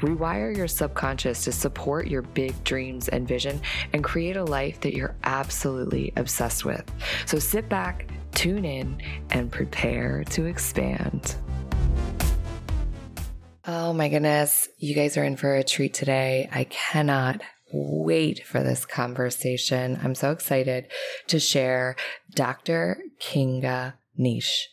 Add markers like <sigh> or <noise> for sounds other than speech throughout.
Rewire your subconscious to support your big dreams and vision and create a life that you're absolutely obsessed with. So sit back, tune in, and prepare to expand. Oh my goodness, you guys are in for a treat today. I cannot wait for this conversation. I'm so excited to share Dr. Kinga Mnich.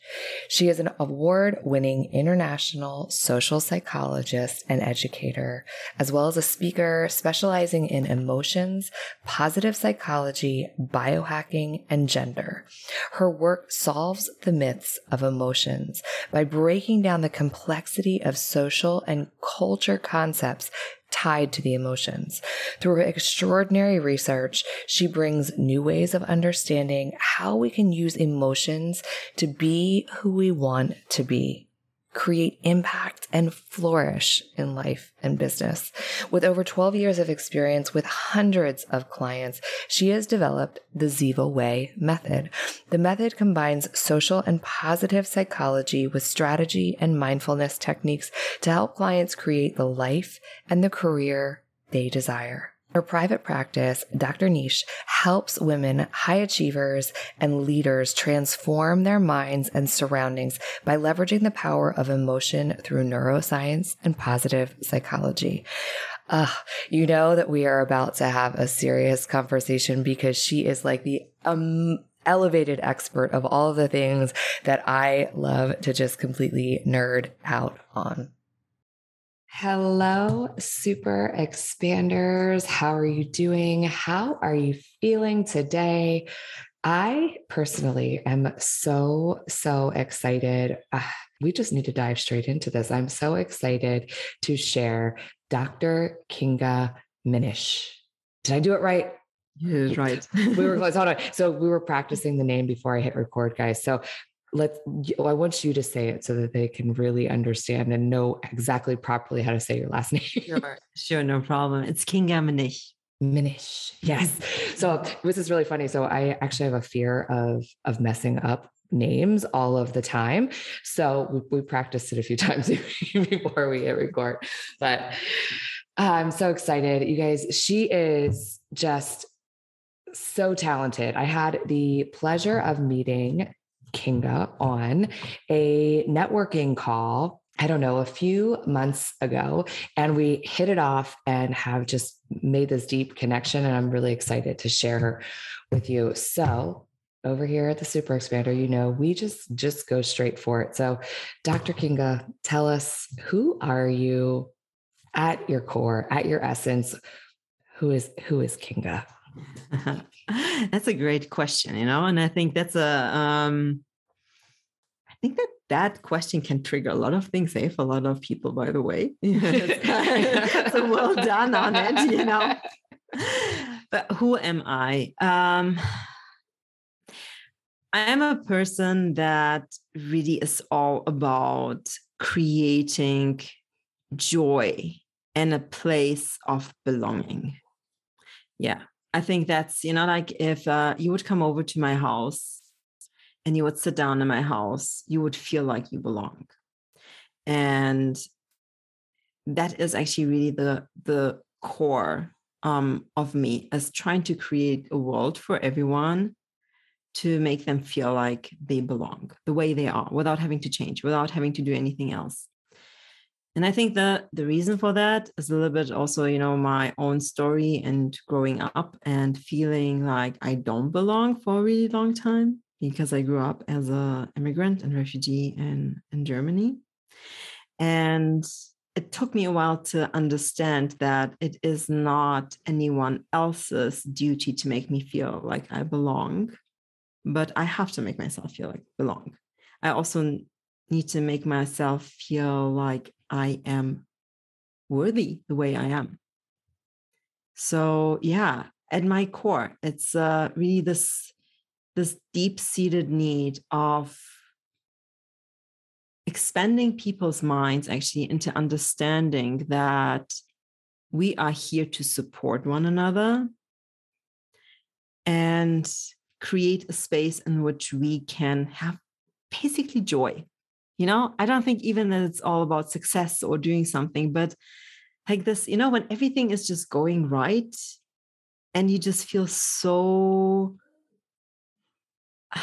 She is an award winning international social psychologist and educator, as well as a speaker specializing in emotions, positive psychology, biohacking, and gender. Her work solves the myths of emotions by breaking down the complexity of social and culture concepts tied to the emotions. Through her extraordinary research, she brings new ways of understanding how we can use emotions to be who we want to be create impact and flourish in life and business. With over 12 years of experience with hundreds of clients, she has developed the Ziva Way method. The method combines social and positive psychology with strategy and mindfulness techniques to help clients create the life and the career they desire. Her private practice, Dr. Mnich, helps women, high achievers, and leaders transform their minds and surroundings by leveraging the power of emotion through neuroscience and positive psychology. Uh, you know that we are about to have a serious conversation because she is like the um, elevated expert of all of the things that I love to just completely nerd out on. Hello, super expanders. How are you doing? How are you feeling today? I personally am so, so excited. Uh, we just need to dive straight into this. I'm so excited to share Dr. Kinga Minish. Did I do it right? Yeah, right. we were <laughs> close. Hold on. So we were practicing the name before I hit record, guys. So let's i want you to say it so that they can really understand and know exactly properly how to say your last <laughs> name. Sure sure no problem. It's kinga minich minish yes. So this is really funny. So i actually have a fear of of messing up names all of the time. So we, we practiced it a few <laughs> times <laughs> before we hit record. But uh, i'm so excited. You guys she is just so talented. I had the pleasure of meeting Kinga on a networking call I don't know, a few months ago. And we hit it off and have just made this deep connection. And I'm really excited to share her with you. So, over here at the Super Expander, you know, we just just go straight for it. So, Dr. Kinga, tell us who are you at your core, at your essence? Who is who is Kinga? <laughs> that's a great question, you know, and I think that's a um I think that that question can trigger a lot of things eh, for a lot of people, by the way. <laughs> <laughs> so well done on it, you know. But who am I? Um, I am a person that really is all about creating joy and a place of belonging. Yeah, I think that's, you know, like if uh, you would come over to my house and you would sit down in my house, you would feel like you belong. And that is actually really the the core um, of me as trying to create a world for everyone to make them feel like they belong the way they are without having to change without having to do anything else and i think that the reason for that is a little bit also you know my own story and growing up and feeling like i don't belong for a really long time because i grew up as a immigrant and refugee in, in germany And it took me a while to understand that it is not anyone else's duty to make me feel like I belong, but I have to make myself feel like I belong. I also need to make myself feel like I am worthy the way I am. So yeah, at my core, it's uh, really this this deep seated need of expanding people's minds actually into understanding that we are here to support one another and create a space in which we can have basically joy. You know, I don't think even that it's all about success or doing something, but like this, you know, when everything is just going right and you just feel so <sighs>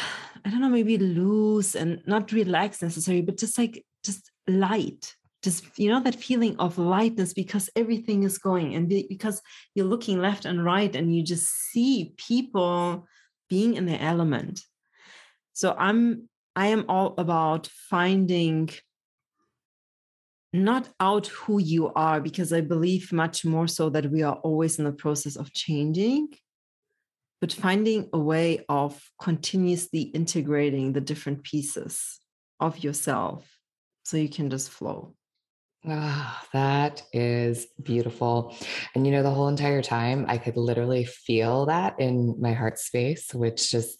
I don't know, maybe loose and not relaxed necessarily, but just like just light. Just you know that feeling of lightness because everything is going and because you're looking left and right and you just see people being in their element. So I'm I am all about finding not out who you are because I believe much more so that we are always in the process of changing but finding a way of continuously integrating the different pieces of yourself so you can just flow. Oh, that is beautiful. And you know, the whole entire time, I could literally feel that in my heart space, which just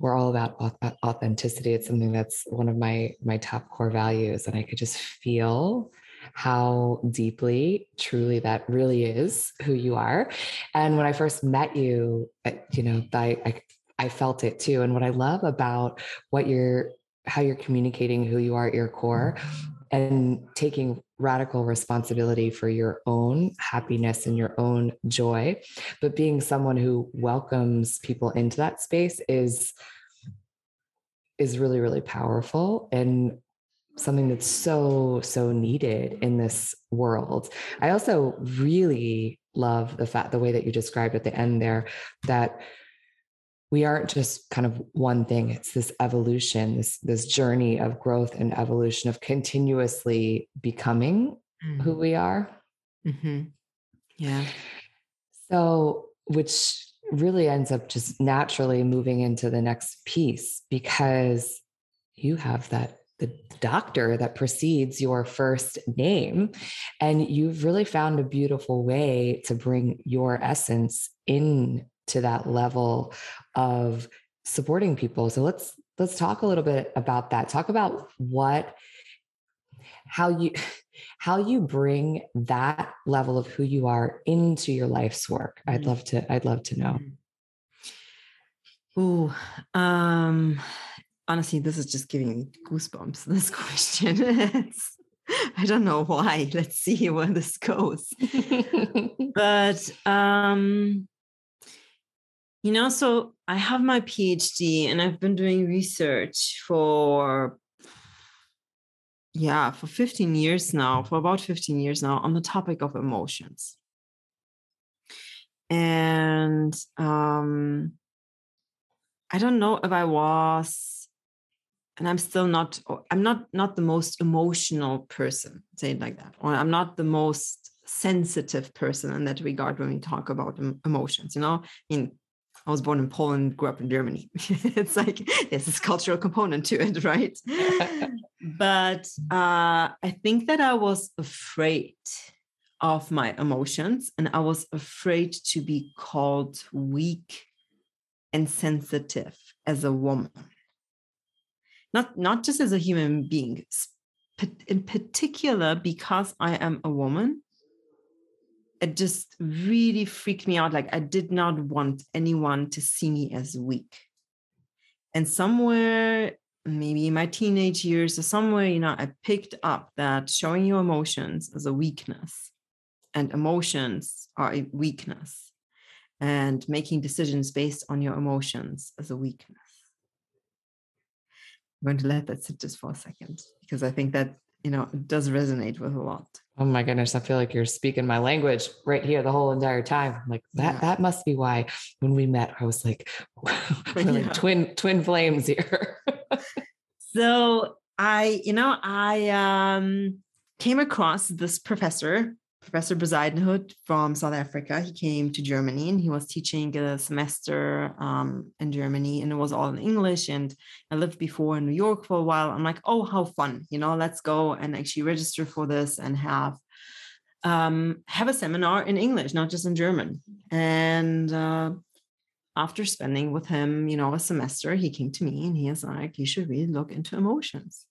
we're all about authenticity. It's something that's one of my my top core values, and I could just feel how deeply truly that really is who you are. And when I first met you, you know, I, I, I felt it too. And what I love about what you're, how you're communicating who you are at your core and taking radical responsibility for your own happiness and your own joy, but being someone who welcomes people into that space is is really really powerful and something that's so so needed in this world. I also really love the fact the way that you described at the end there that we aren't just kind of one thing it's this evolution this this journey of growth and evolution of continuously becoming mm. who we are mm-hmm. yeah so which really ends up just naturally moving into the next piece because you have that the doctor that precedes your first name. And you've really found a beautiful way to bring your essence in to that level of supporting people. So let's let's talk a little bit about that. Talk about what how you <sighs> how you bring that level of who you are into your life's work. I'd mm. love to I'd love to know. Ooh, um honestly, this is just giving me goosebumps. <laughs> This question. I don't know why. Let's see where this goes. <laughs> but um, you know, so I have my PhD and I've been doing research for yeah, for 15 years now, for about 15 years now on the topic of emotions. And um I don't know if I was and i'm still not i'm not not the most emotional person say it like that or i'm not the most sensitive person in that regard when we talk about emotions you know i mean i was born in poland grew up in germany. <laughs> It's like there's this cultural component to it right? <laughs> But uh, i think that i was afraid of my emotions and i was afraid to be called weak and sensitive as a woman. Not not just as a human being in particular because i am a woman it just really freaked me out like i did not want anyone to see me as weak. And somewhere maybe in my teenage years or somewhere you know i picked up that showing your emotions as a weakness and emotions are a weakness. And making decisions based on your emotions as a weakness. I'm going to let that sit just for a second because I think that you know it does resonate with a lot. Oh my goodness, I feel like you're speaking my language right here the whole entire time. like that yeah. that must be why when we met, I was like, <laughs> yeah. like twin twin flames here. so I, you know, I um came across this professor Professor Bezuidenhout from South Africa. He came to Germany and he was teaching a semester um, in Germany, and it was all in English. And I lived before in New York for a while. I'm like, oh, how fun! You know, let's go and actually register for this and have um, have a seminar in English, not just in German. And uh, after spending with him, you know, a semester, he came to me and he is like, "You should really look into emotions."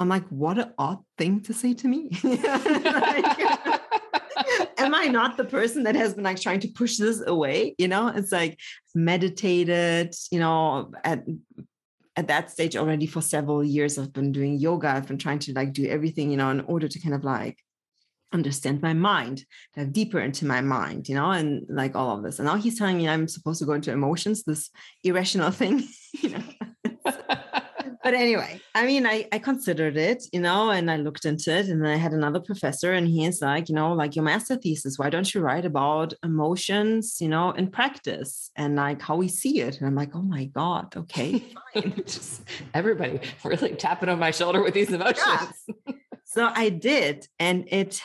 I'm like, what an odd thing to say to me. <laughs> like, <laughs> am I not the person that has been like trying to push this away? You know, it's like meditated, you know, at at that stage already for several years. I've been doing yoga. I've been trying to like do everything, you know, in order to kind of like understand my mind, dive deeper into my mind, you know, and like all of this. And now he's telling me I'm supposed to go into emotions, this irrational <laughs> thing, you know but anyway, I mean, I, I considered it, you know, and I looked into it. And I had another professor, and he's like, you know, like your master thesis, why don't you write about emotions, you know, in practice and like how we see it? And I'm like, oh my God, okay, <laughs> fine. <laughs> Just everybody really tapping on my shoulder with these emotions. Yeah. <laughs> so I did. And it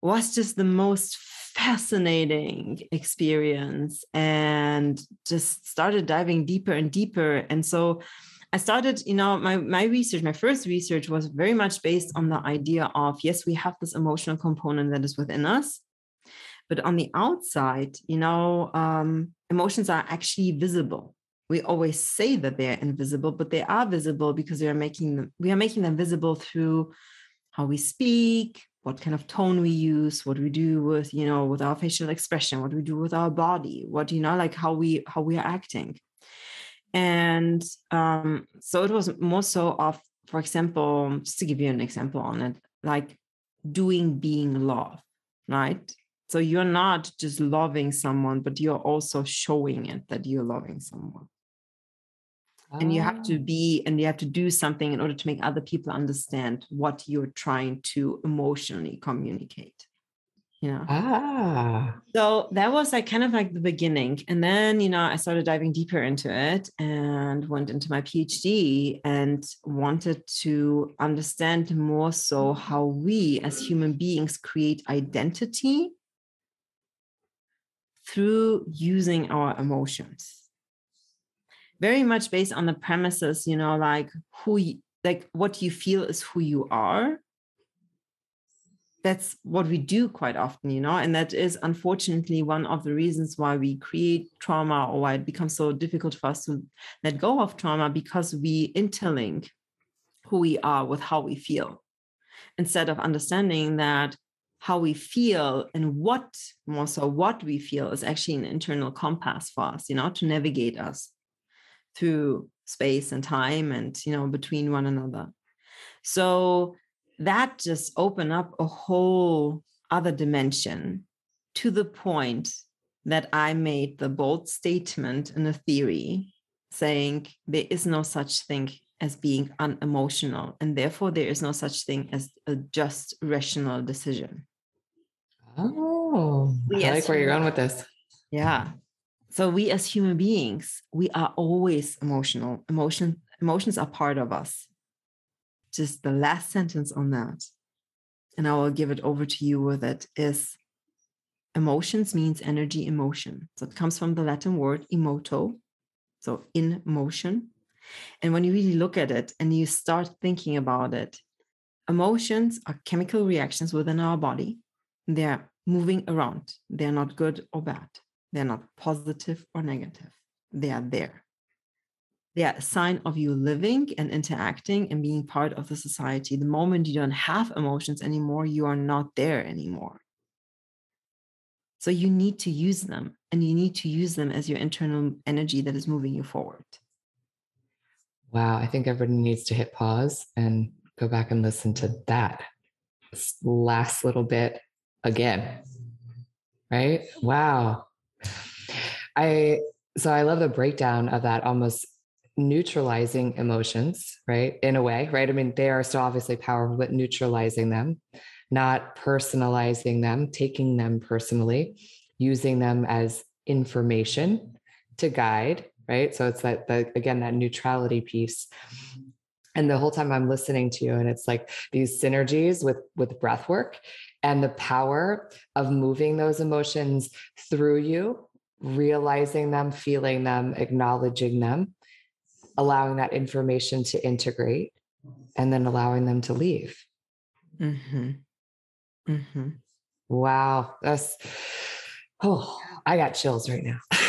was just the most fascinating experience and just started diving deeper and deeper. And so, I started, you know, my my research, my first research was very much based on the idea of yes, we have this emotional component that is within us, but on the outside, you know, um, emotions are actually visible. We always say that they're invisible, but they are visible because we are making them, we are making them visible through how we speak, what kind of tone we use, what we do with, you know, with our facial expression, what we do with our body, what you know, like how we how we are acting and um, so it was more so of for example just to give you an example on it like doing being love right so you're not just loving someone but you're also showing it that you're loving someone oh. and you have to ah. be and you have to do something in order to make other people understand what you're trying to emotionally communicate you know ah. So that was like kind of like the beginning and then you know i started diving deeper into it and went into my phd and wanted to understand more so how we as human beings create identity through using our emotions. Very much based on the premises you know like who like what you feel is who you are that's what we do quite often, you know, and that is unfortunately one of the reasons why we create trauma or why it becomes so difficult for us to let go of trauma because we interlink who we are with how we feel. Instead of understanding that how we feel and what more so what we feel is actually an internal compass for us you know to navigate us through space and time and you know between one another. So that just opened up a whole other dimension to the point that I made the bold statement in a theory saying there is no such thing as being unemotional, and therefore there is no such thing as a just rational decision. Oh, I like where you're going with this. Yeah. So we as human beings, we are always emotional. Emotion, emotions are part of us just the last sentence on that, and I will give it over to you with it, is emotions means energy emotion. So it comes from the Latin word emoto, so in motion. And when you really look at it and you start thinking about it, emotions are chemical reactions within our body. They're moving around. They're not good or bad. They're not positive or negative. They are there a sign of you living and interacting and being part of the society. The moment you don't have emotions anymore, you are not there anymore. So you need to use them and you need to use them as your internal energy that is moving you forward. Wow. I think everybody needs to hit pause and go back and listen to that last little bit again. Right? Wow. I so I love the breakdown of that almost neutralizing emotions, right? In a way, right? I mean, they are still obviously powerful, but neutralizing them, not personalizing them, taking them personally, using them as information to guide, right? So it's that, the, again, that neutrality piece. and the whole time i'm listening to you and it's like these synergies with with breath work and the power of moving those emotions through you realizing them feeling them acknowledging them allowing that information to integrate and then allowing them to leave mm-hmm. Mm-hmm. wow that's oh i got chills right now <laughs>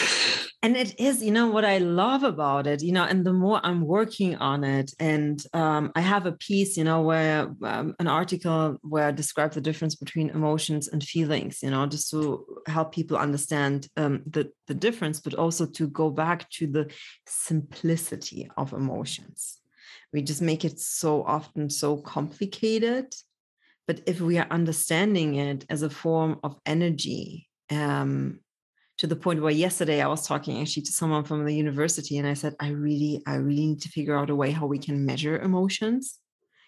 and it is you know what i love about it you know and the more i'm working on it and um, i have a piece you know where um, an article where i describe the difference between emotions and feelings you know just to help people understand um, the, the difference but also to go back to the simplicity of emotions. We just make it so often so complicated but if we are understanding it as a form of energy um, to the point where yesterday I was talking actually to someone from the university and I said, I really, I really need to figure out a way how we can measure emotions.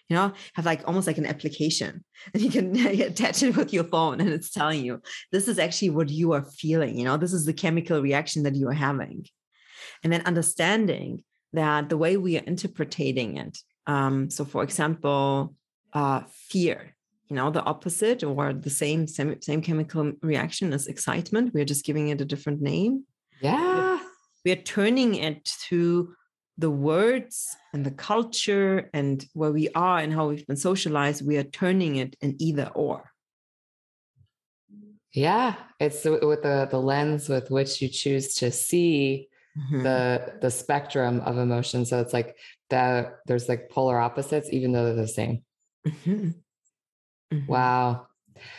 You know, have like almost like an application <laughs> and you can <laughs> attach it with your phone and it's telling you this is actually what you are feeling. You know, this is the chemical reaction that you are having. And then understanding that the way we are interpreting it. Um, so, for example, uh, fear you know the opposite or the same same, same chemical reaction as excitement. We're just giving it a different name. Yeah. we're turning it to the words and the culture and where we are and how we've been socialized. We are turning it in either or. Yeah. It's with the the lens with which you choose to see mm-hmm. the the spectrum of emotion so it's like that there's like polar opposites even though they're the same. Mm-hmm. Mm-hmm. Wow.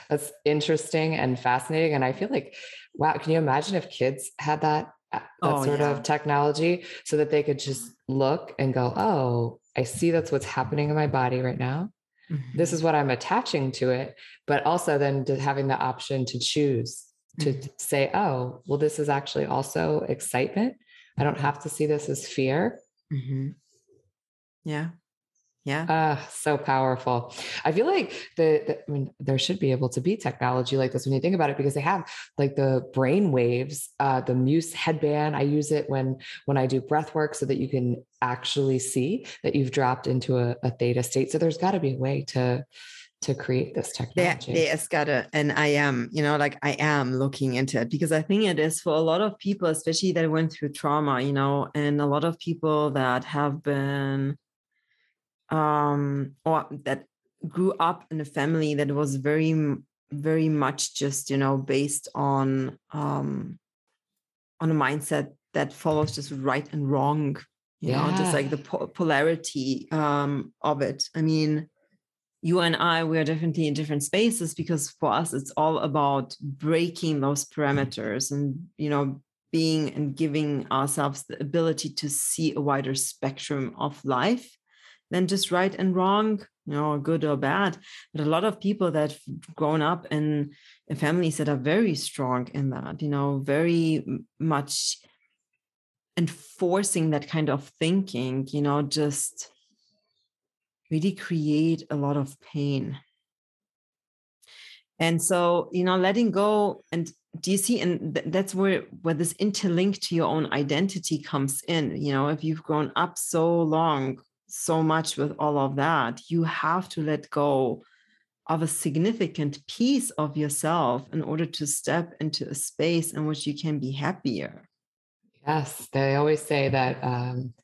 That's interesting and fascinating. And I feel like, wow, can you imagine if kids had that uh, that oh, sort yeah. of technology so that they could just look and go, oh, I see that's what's happening in my body right now. Mm-hmm. This is what I'm attaching to it. But also then having the option to choose to mm-hmm. say, oh, well, this is actually also excitement. I don't have to see this as fear. Mm-hmm. Yeah. Yeah. Uh, so powerful. I feel like the, the, I mean, there should be able to be technology like this when you think about it, because they have like the brain waves, uh, the Muse headband. I use it when, when I do breath work so that you can actually see that you've dropped into a, a theta state. So there's gotta be a way to, to create this technology. Yeah, has gotta, and I am, you know, like I am looking into it because I think it is for a lot of people, especially that went through trauma, you know, and a lot of people that have been um, or that grew up in a family that was very very much just you know based on um on a mindset that follows just right and wrong you yeah. know just like the po- polarity um of it. I mean you and i we're definitely in different spaces because for us it's all about breaking those parameters and you know being and giving ourselves the ability to see a wider spectrum of life than just right and wrong, you know, good or bad. But a lot of people that have grown up in, in families that are very strong in that, you know, very much enforcing that kind of thinking, you know, just really create a lot of pain. And so, you know, letting go and do you see and th- that's where where this interlink to your own identity comes in you know if you've grown up so long so much with all of that, you have to let go of a significant piece of yourself in order to step into a space in which you can be happier. Yes, they always say that um,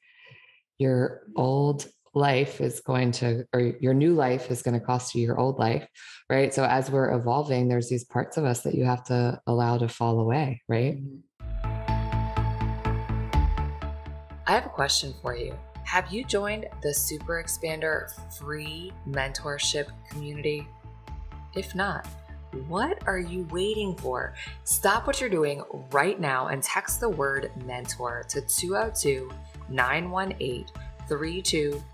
your old life is going to, or your new life is going to cost you your old life, right? So as we're evolving, there's these parts of us that you have to allow to fall away, right? Mm-hmm. I have a question for you. Have you joined the Super Expander free mentorship community? If not, what are you waiting for? Stop what you're doing right now and text the word mentor to 202 918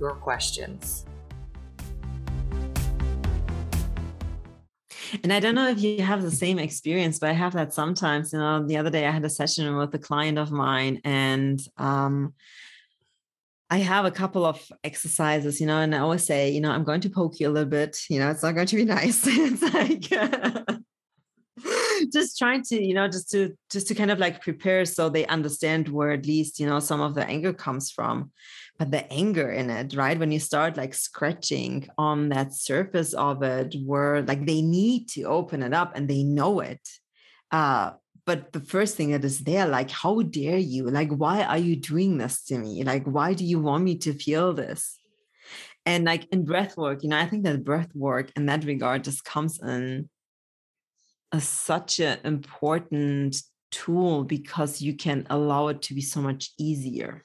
your questions. And I don't know if you have the same experience, but I have that sometimes. You know, the other day I had a session with a client of mine, and um, I have a couple of exercises, you know, and I always say, you know, I'm going to poke you a little bit. You know, it's not going to be <laughs> nice. <laughs> it's like <laughs> just trying to, you know, just to just to kind of like prepare so they understand where at least, you know, some of the anger comes from but the anger in it right? When you start like scratching on that surface of it where like they need to open it up and they know it uh but the first thing that is there like how dare you? Like why are you doing this to me? Like why do you want me to feel this? And like in breath work you know i think that breath work in that regard just comes in as such an important tool because you can allow it to be so much easier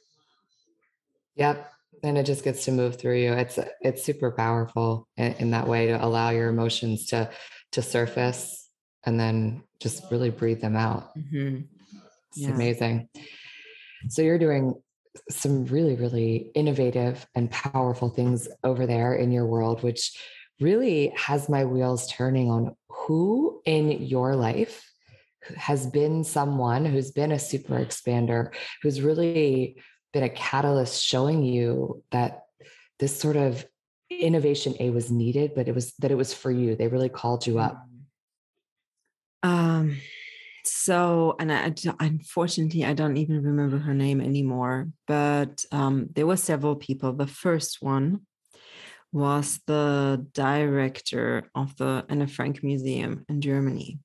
Yep. And it just gets to move through you. It's it's super powerful in, in that way to allow your emotions to to surface and then just really breathe them out. Mm-hmm. It's yeah. amazing. So you're doing some really, really innovative and powerful things over there in your world, which really has my wheels turning on who in your life has been someone who's been a super expander, who's really been a catalyst showing you that this sort of innovation a was needed but it was that it was for you. They really called you up. Um so and I, unfortunately i don't even remember her name anymore but um there were several people. The first one was the director of the anne frank museum in germany.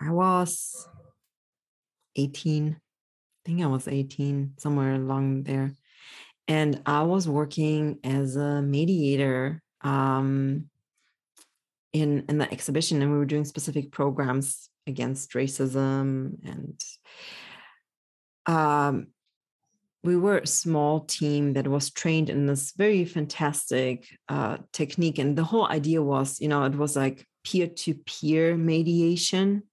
I was 18 think I was 18, somewhere along there. And I was working as a mediator um, in, in the exhibition, and we were doing specific programs against racism. And um, we were a small team that was trained in this very fantastic uh, technique. And the whole idea was, you know, it was like peer to peer mediation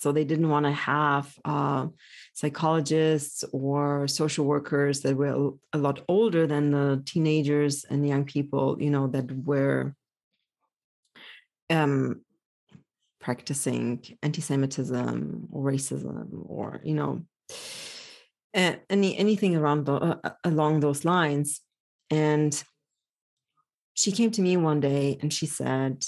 so they didn't want to have uh, psychologists or social workers that were a lot older than the teenagers and young people, you know, that were um, practicing anti-Semitism or racism or you know any anything around the, uh, along those lines. And she came to me one day and she said,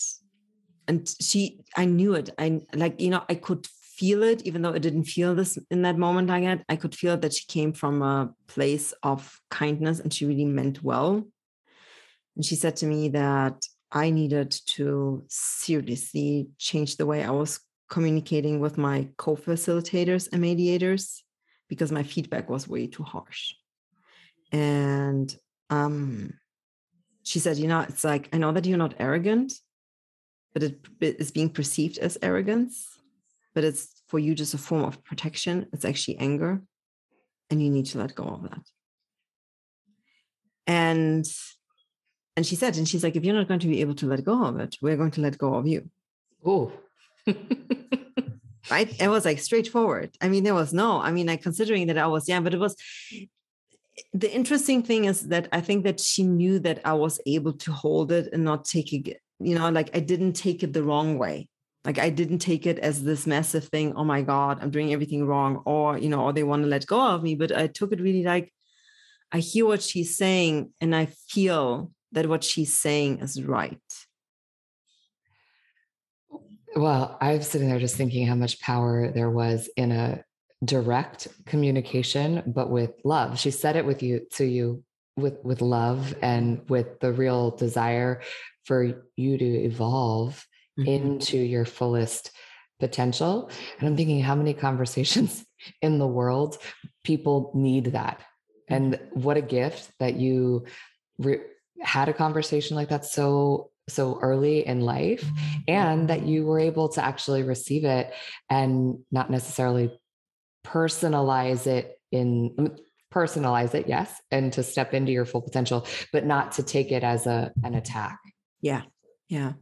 and she i knew it i like you know i could feel it, even though I didn't feel this in that moment like that. I could feel that she came from a place of kindness and she really meant well. And she said to me that I needed to seriously change the way I was communicating with my co facilitators and mediators because my feedback was way too harsh. And um, she said, You know, it's like, I know that you're not arrogant, but it is being perceived as arrogance but it's for you just a form of protection. It's actually anger. And you need to let go of that. And and she said, and she's like, if you're not going to be able to let go of it, we're going to let go of you. Oh. right. It was like straightforward. I mean, there was no, I mean, like considering that I was young, but it was the interesting thing is that I think that she knew that I was able to hold it and not take it, you know, like I didn't take it the wrong way like i didn't take it as this massive thing oh my god i'm doing everything wrong or you know or they want to let go of me but i took it really like i hear what she's saying and i feel that what she's saying is right. Well i'm sitting there just thinking how much power there was in a direct communication but with love. She said it with you to you with with love and with the real desire for you to evolve mm-hmm. into your fullest potential. And I'm thinking, how many <laughs> conversations in the world people need that? And what a gift that you re- had a conversation like that so so early in life and that you were able to actually receive it and not necessarily personalize it in um, personalize it yes and to step into your full potential but not to take it as a an attack yeah yeah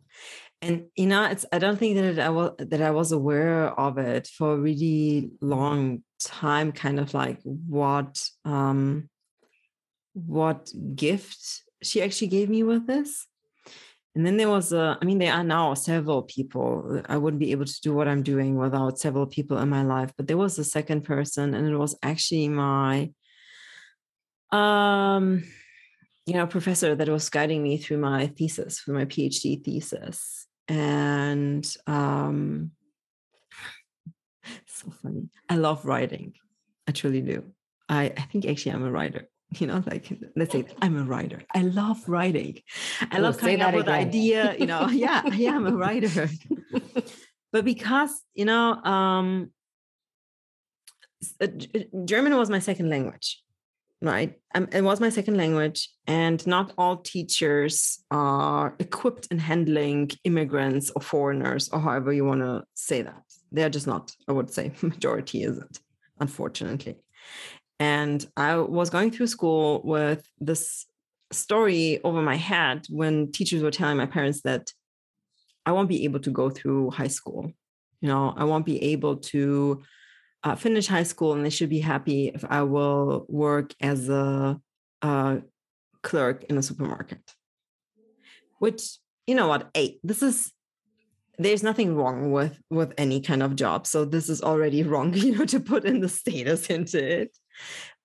and you know it's i don't think that i was that i was aware of it for a really long time kind of like what um what gift she actually gave me with this. And then there was a i mean there are now several people i wouldn't be able to do what i'm doing without several people in my life but there was a second person and it was actually my um you know professor that was guiding me through my thesis for my phd thesis and um <laughs> so funny. I love writing. I truly do. I i think actually i'm a writer <laughs> you know like let's say i'm a writer. I love writing. I love coming up with an idea you know <laughs> yeah yeah, i am a writer. But because you know um uh, german was my second language right? Um, it was my second language and not all teachers are equipped in handling immigrants or foreigners or however you want to say that. They're just not i would say <laughs> majority isn't unfortunately. And I was going through school with this story over my head when teachers were telling my parents that I won't be able to go through high school. You know, I won't be able to uh, finish high school, and they should be happy if I will work as a, a clerk in a supermarket. Which, you know what? Hey, this is there's nothing wrong with with any kind of job so this is already <laughs> wrong you know to put in the status into it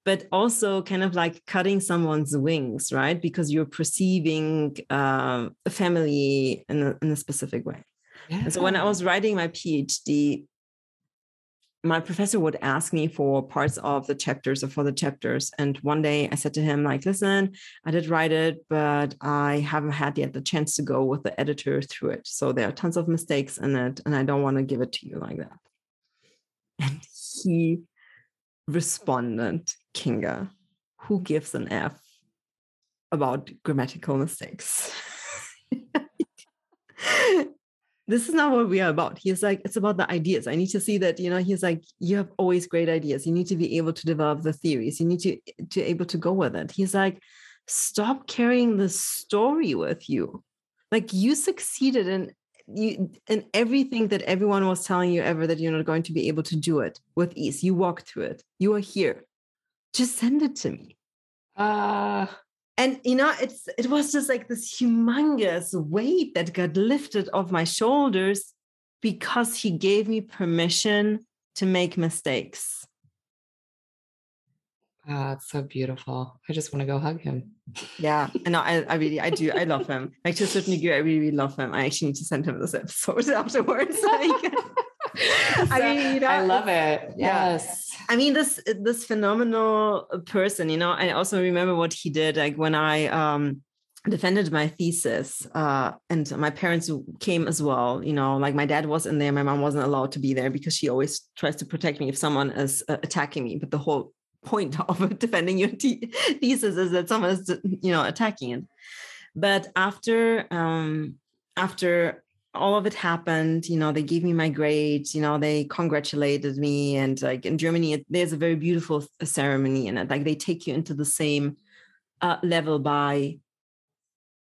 but also kind of like cutting someone's wings, right? Because you're perceiving uh, a family in a, in a specific way. Yeah. And so when I was writing my PhD, my professor would ask me for parts of the chapters or for the chapters. And one day I said to him, like, listen, I did write it, but I haven't had yet the chance to go with the editor through it. So there are tons of mistakes in it, and I don't want to give it to you like that. And he responded Kinga, who gives an F about grammatical mistakes. <laughs> this is not what we are about. He's like, it's about the ideas. I need to see that, you know, he's like, you have always great ideas. You need to be able to develop the theories. You need to, to able to go with it. He's like, stop carrying the story with you. Like you succeeded in you and everything that everyone was telling you ever that you're not going to be able to do it with ease you walk through it you are here just send it to me uh and you know it's it was just like this humongous weight that got lifted off my shoulders because he gave me permission to make mistakes Ah, it's so beautiful. I just want to go hug him. Yeah, <laughs> and I, I really, I do, I love him. Like to a certain degree, I really, really love him. I actually need to send him this episode <laughs> afterwards. Like, <laughs> <laughs> I mean, you know, I love it. Yes. I mean, this this phenomenal person. You know, I also remember what he did. Like when I um defended my thesis uh, and my parents came as well you know like my dad was in there my mom wasn't allowed to be there because she always tries to protect me if someone is uh, attacking me but the whole point <laughs> of defending your thesis is that someone is you know attacking it but after um after all of it happened you know they gave me my grades you know they congratulated me and like in germany there's a very beautiful ceremony in it like they take you into the same uh, level by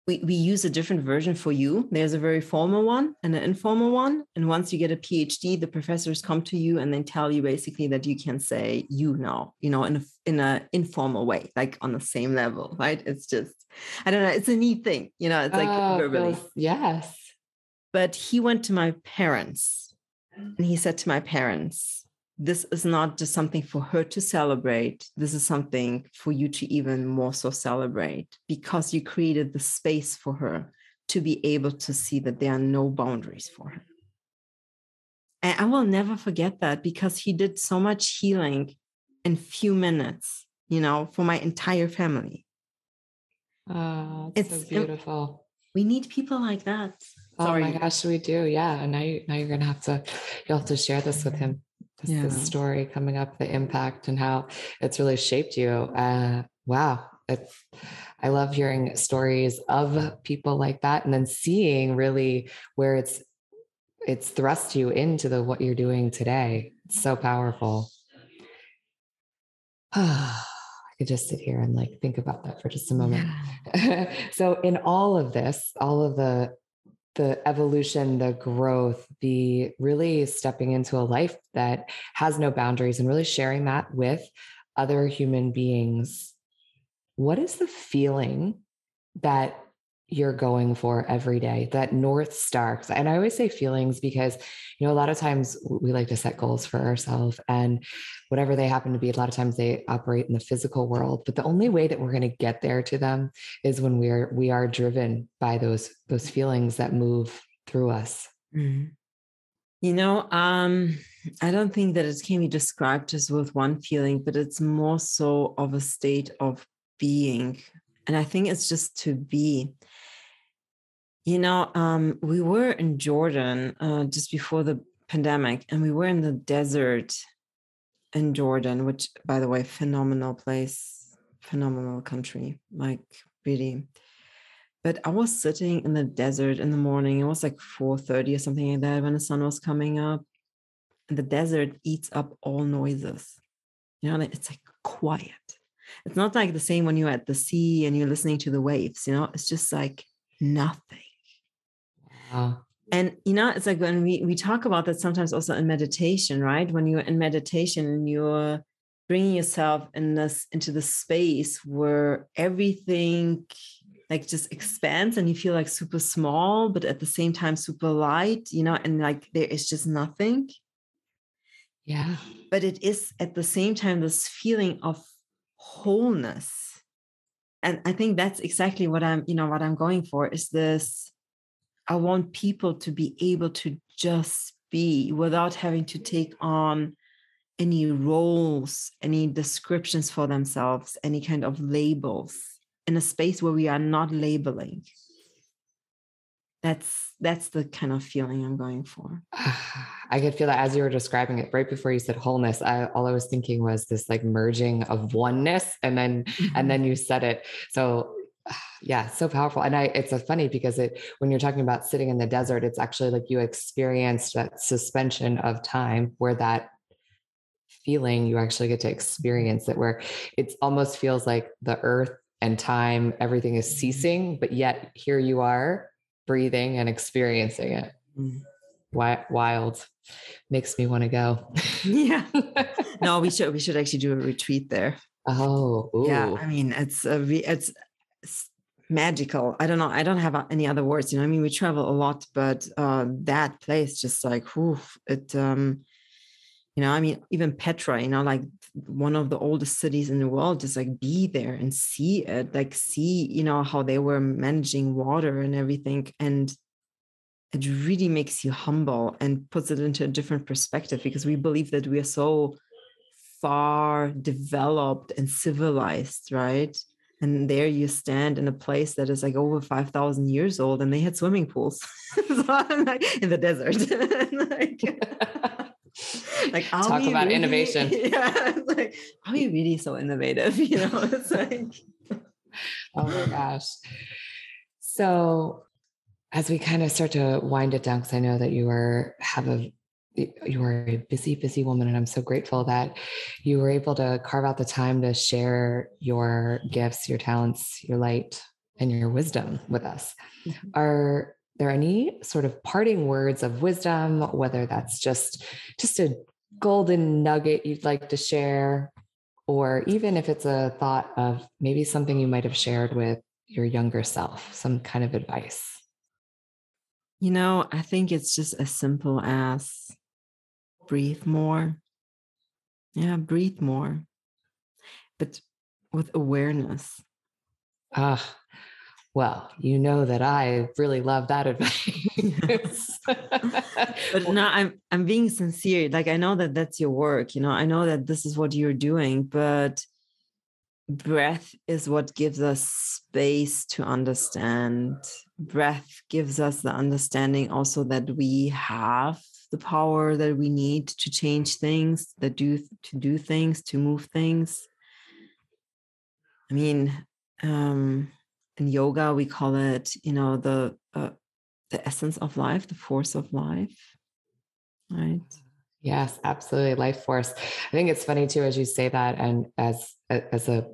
we, we use a different version for you. There's a very formal one and an informal one. And once you get a PhD, the professors come to you and then tell you basically that you can say you know, you know, in a in a informal way, like on the same level, right? It's just, I don't know, it's a neat thing, you know, it's like oh, verbally. Yes. But he went to my parents mm. and he said to my parents, this is not just something for her to celebrate. This is something for you to even more so celebrate because you created the space for her to be able to see that there are no boundaries for her. And I will never forget that because he did so much healing in few minutes, you know, for my entire family. Oh, it's so beautiful. We need people like that. Sorry. Oh my gosh, we do. Yeah. And now, you, now you're gonna have to you'll have to share this with him this, yeah. this story coming up, the impact and how it's really shaped you. Uh, wow. It's, I love hearing stories of people like that and then seeing really where it's it's thrust you into the what you're doing today. It's so powerful. <sighs> I could just sit here and like think about that for just a moment. Yeah. <laughs> so in all of this, all of the the evolution, the growth, the really stepping into a life that has no boundaries and really sharing that with other human beings. What is the feeling that you're going for every day that north star and i always say feelings because you know a lot of times we like to set goals for ourselves and whatever they happen to be a lot of times they operate in the physical world but the only way that we're going to get there to them is when we're we are driven by those those feelings that move through us mm-hmm. you know um i don't think that it can be described as with one feeling but it's more so of a state of being and i think it's just to be you know, um, we were in Jordan uh, just before the pandemic, and we were in the desert in Jordan, which, by the way, phenomenal place, phenomenal country, like really. But I was sitting in the desert in the morning. It was like 4:30 or something like that when the sun was coming up. And the desert eats up all noises. You know, it's like quiet. It's not like the same when you're at the sea and you're listening to the waves, you know, it's just like nothing and you know, it's like when we we talk about that sometimes also in meditation, right? When you're in meditation and you're bringing yourself in this into the space where everything like just expands and you feel like super small, but at the same time super light, you know, and like there is just nothing. Yeah. But it is at the same time this feeling of wholeness. And I think that's exactly what I'm, you know, what I'm going for is this I want people to be able to just be without having to take on any roles, any descriptions for themselves, any kind of labels in a space where we are not labeling. That's that's the kind of feeling I'm going for. <sighs> I could feel that as you were describing it right before you said wholeness. I, all I was thinking was this like merging of oneness, and then mm-hmm. and then you said it. So yeah so powerful and i it's a funny because it when you're talking about sitting in the desert it's actually like you experienced that suspension of time where that feeling you actually get to experience it where it almost feels like the earth and time everything is ceasing but yet here you are breathing and experiencing it mm. wild makes me want to go yeah <laughs> no we should we should actually do a retreat there Oh, ooh. yeah. I mean, it's a it's magical. I don't know. I don't have any other words. You know, I mean, we travel a lot, but uh, that place just like, whew, it, um, you know, I mean, even Petra, you know, like one of the oldest cities in the world, just like be there and see it, like see, you know, how they were managing water and everything. And it really makes you humble and puts it into a different perspective because we believe that we are so far developed and civilized, right? And there you stand in a place that is like over 5000 years old and they had swimming pools. <laughs> So like, in the desert. <laughs> Like, <laughs> like talk about really, innovation. Yeah like are we really so innovative? You know it's like oh my gosh. So as we kind of start to wind it down because i know that you are have a you are a busy, busy woman. And I'm so grateful that you were able to carve out the time to share your gifts, your talents, your light, and your wisdom with us. Mm-hmm. Are there any sort of parting words of wisdom, whether that's just just a golden nugget you'd like to share, or even if it's a thought of maybe something you might have shared with your younger self, some kind of advice? You know, I think it's just as simple as breathe more. Yeah, breathe more, but with awareness. Ah, well, you know that I really love that <laughs> advice. but no, I'm I'm being sincere. Like I know that that's your work. You know, I know that this is what you're doing, but breath is what gives us space to understand. Breath gives us the understanding also that we have the power that we need to change things, that do to do things, to move things. I mean, um, in yoga we call it you know the uh, the essence of life the force of life right yes absolutely life force i think it's funny too as you say that and as as a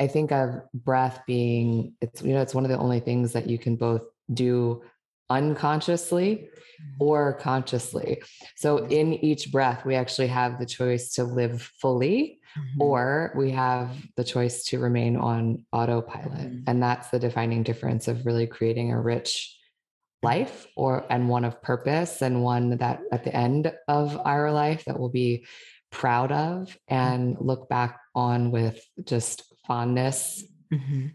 i think of breath being it's you know it's one of the only things that you can both do unconsciously mm-hmm. or consciously so in each breath we actually have the choice to live fully mm-hmm. or we have the choice to remain on autopilot. Mm-hmm. And that's the defining difference of really creating a rich life or and one of purpose and one that at the end of our life that we'll be proud of and look back on with just fondness mm-hmm.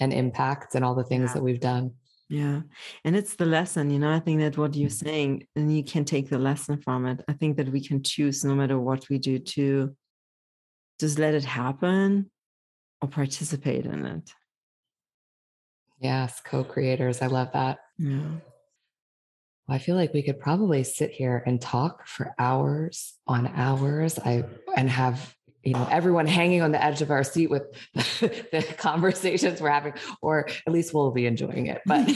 and impact and all the things yeah. that we've done. Yeah. And it's the lesson, you know, I think that what you're mm-hmm. saying, and you can take the lesson from it. I think that we can choose no matter what we do to just let it happen or participate in it. Yes, co creators. I love that. Yeah. Well, I feel like we could probably sit here and talk for hours on hours. I and have you know everyone hanging on the edge of our seat with <laughs> the conversations we're having, or at least we'll be enjoying it. But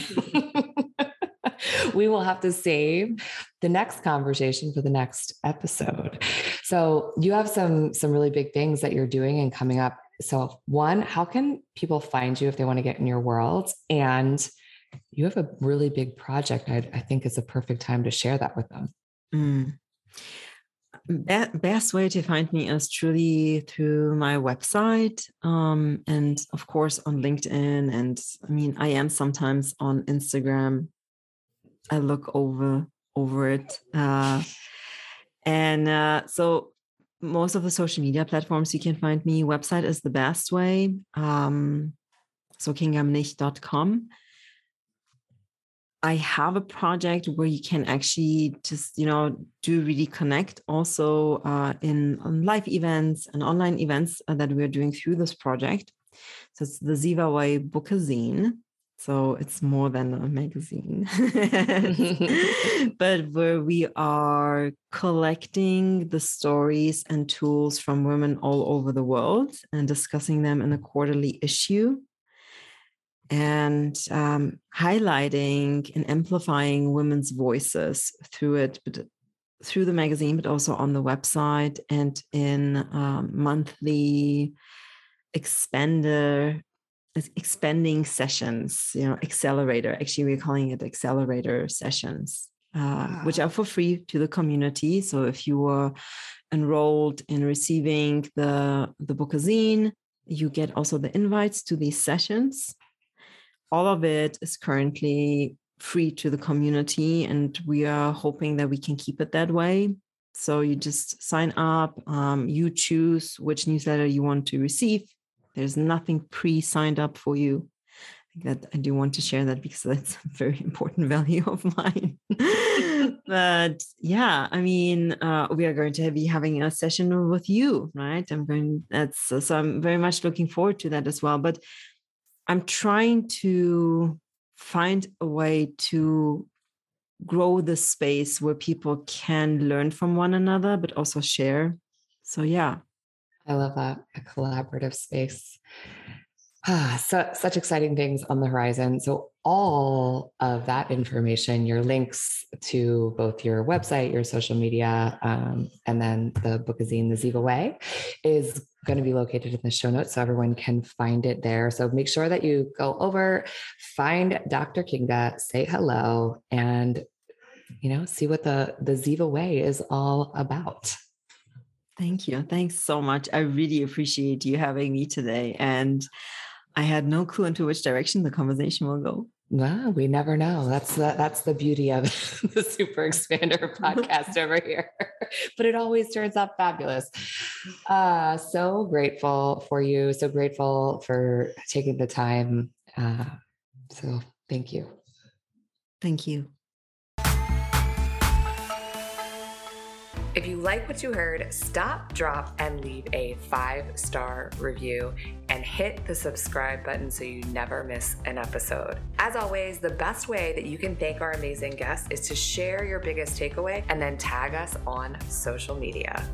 <laughs> we will have to save the next conversation for the next episode. So you have some some really big things that you're doing and coming up. So one, how can people find you if they want to get in your world? And you have a really big project. I, I think is a perfect time to share that with them. Mm. That best way to find me is truly through my website um, and of course on linkedin and i mean i am sometimes on instagram I look over over it. Uh, and uh, so most of the social media platforms you can find me. Website is the best way. Um, so kingamnich.com. I have a project where you can actually just, you know, do really connect also uh, in live events and online events uh, that we're doing through this project. So it's the Ziva Way Bookazine. So it's more than a magazine, <laughs> but where we are collecting the stories and tools from women all over the world and discussing them in a quarterly issue and um, highlighting and amplifying women's voices through it, but through the magazine, but also on the website and in um, monthly expander expanding sessions, you know, accelerator. Actually, we're calling it accelerator sessions, uh, which are for free to the community. So if you are enrolled in receiving the the bookazine, you get also the invites to these sessions. All of it is currently free to the community, and we are hoping that we can keep it that way. So you just sign up, um, you choose which newsletter you want to receive there's nothing pre-signed up for you. I that I do want to share that because <laughs> that's a very important value of mine. <laughs> but yeah, I mean, uh, we are going to be having a session with you, right? I'm going. That's so I'm very much looking forward to that as well. But I'm trying to find a way to grow the space where people can learn from one another, but also share. So yeah, I love that a collaborative space. <sighs> Ah, so, such exciting things on the horizon. So, all of that information, your links to both your website, your social media, um, and then the bookazine, The Ziva Way, is going to be located in the show notes so everyone can find it there. So, make sure that you go over, find Dr. Kinga, say hello, and you know, see what the the Ziva Way is all about. Thank you. Thanks so much. I really appreciate you having me today. And I had no clue into which direction the conversation will go. Well, we never know. That's the that's the beauty of <laughs> the Super Expander <laughs> podcast over here. but it always turns out fabulous. Uh, so grateful for you. So grateful for taking the time. Uh, so thank you. Thank you. If you like what you heard, stop, drop, and leave a five star review and hit the subscribe button so you never miss an episode. As always, the best way that you can thank our amazing guests is to share your biggest takeaway and then tag us on social media.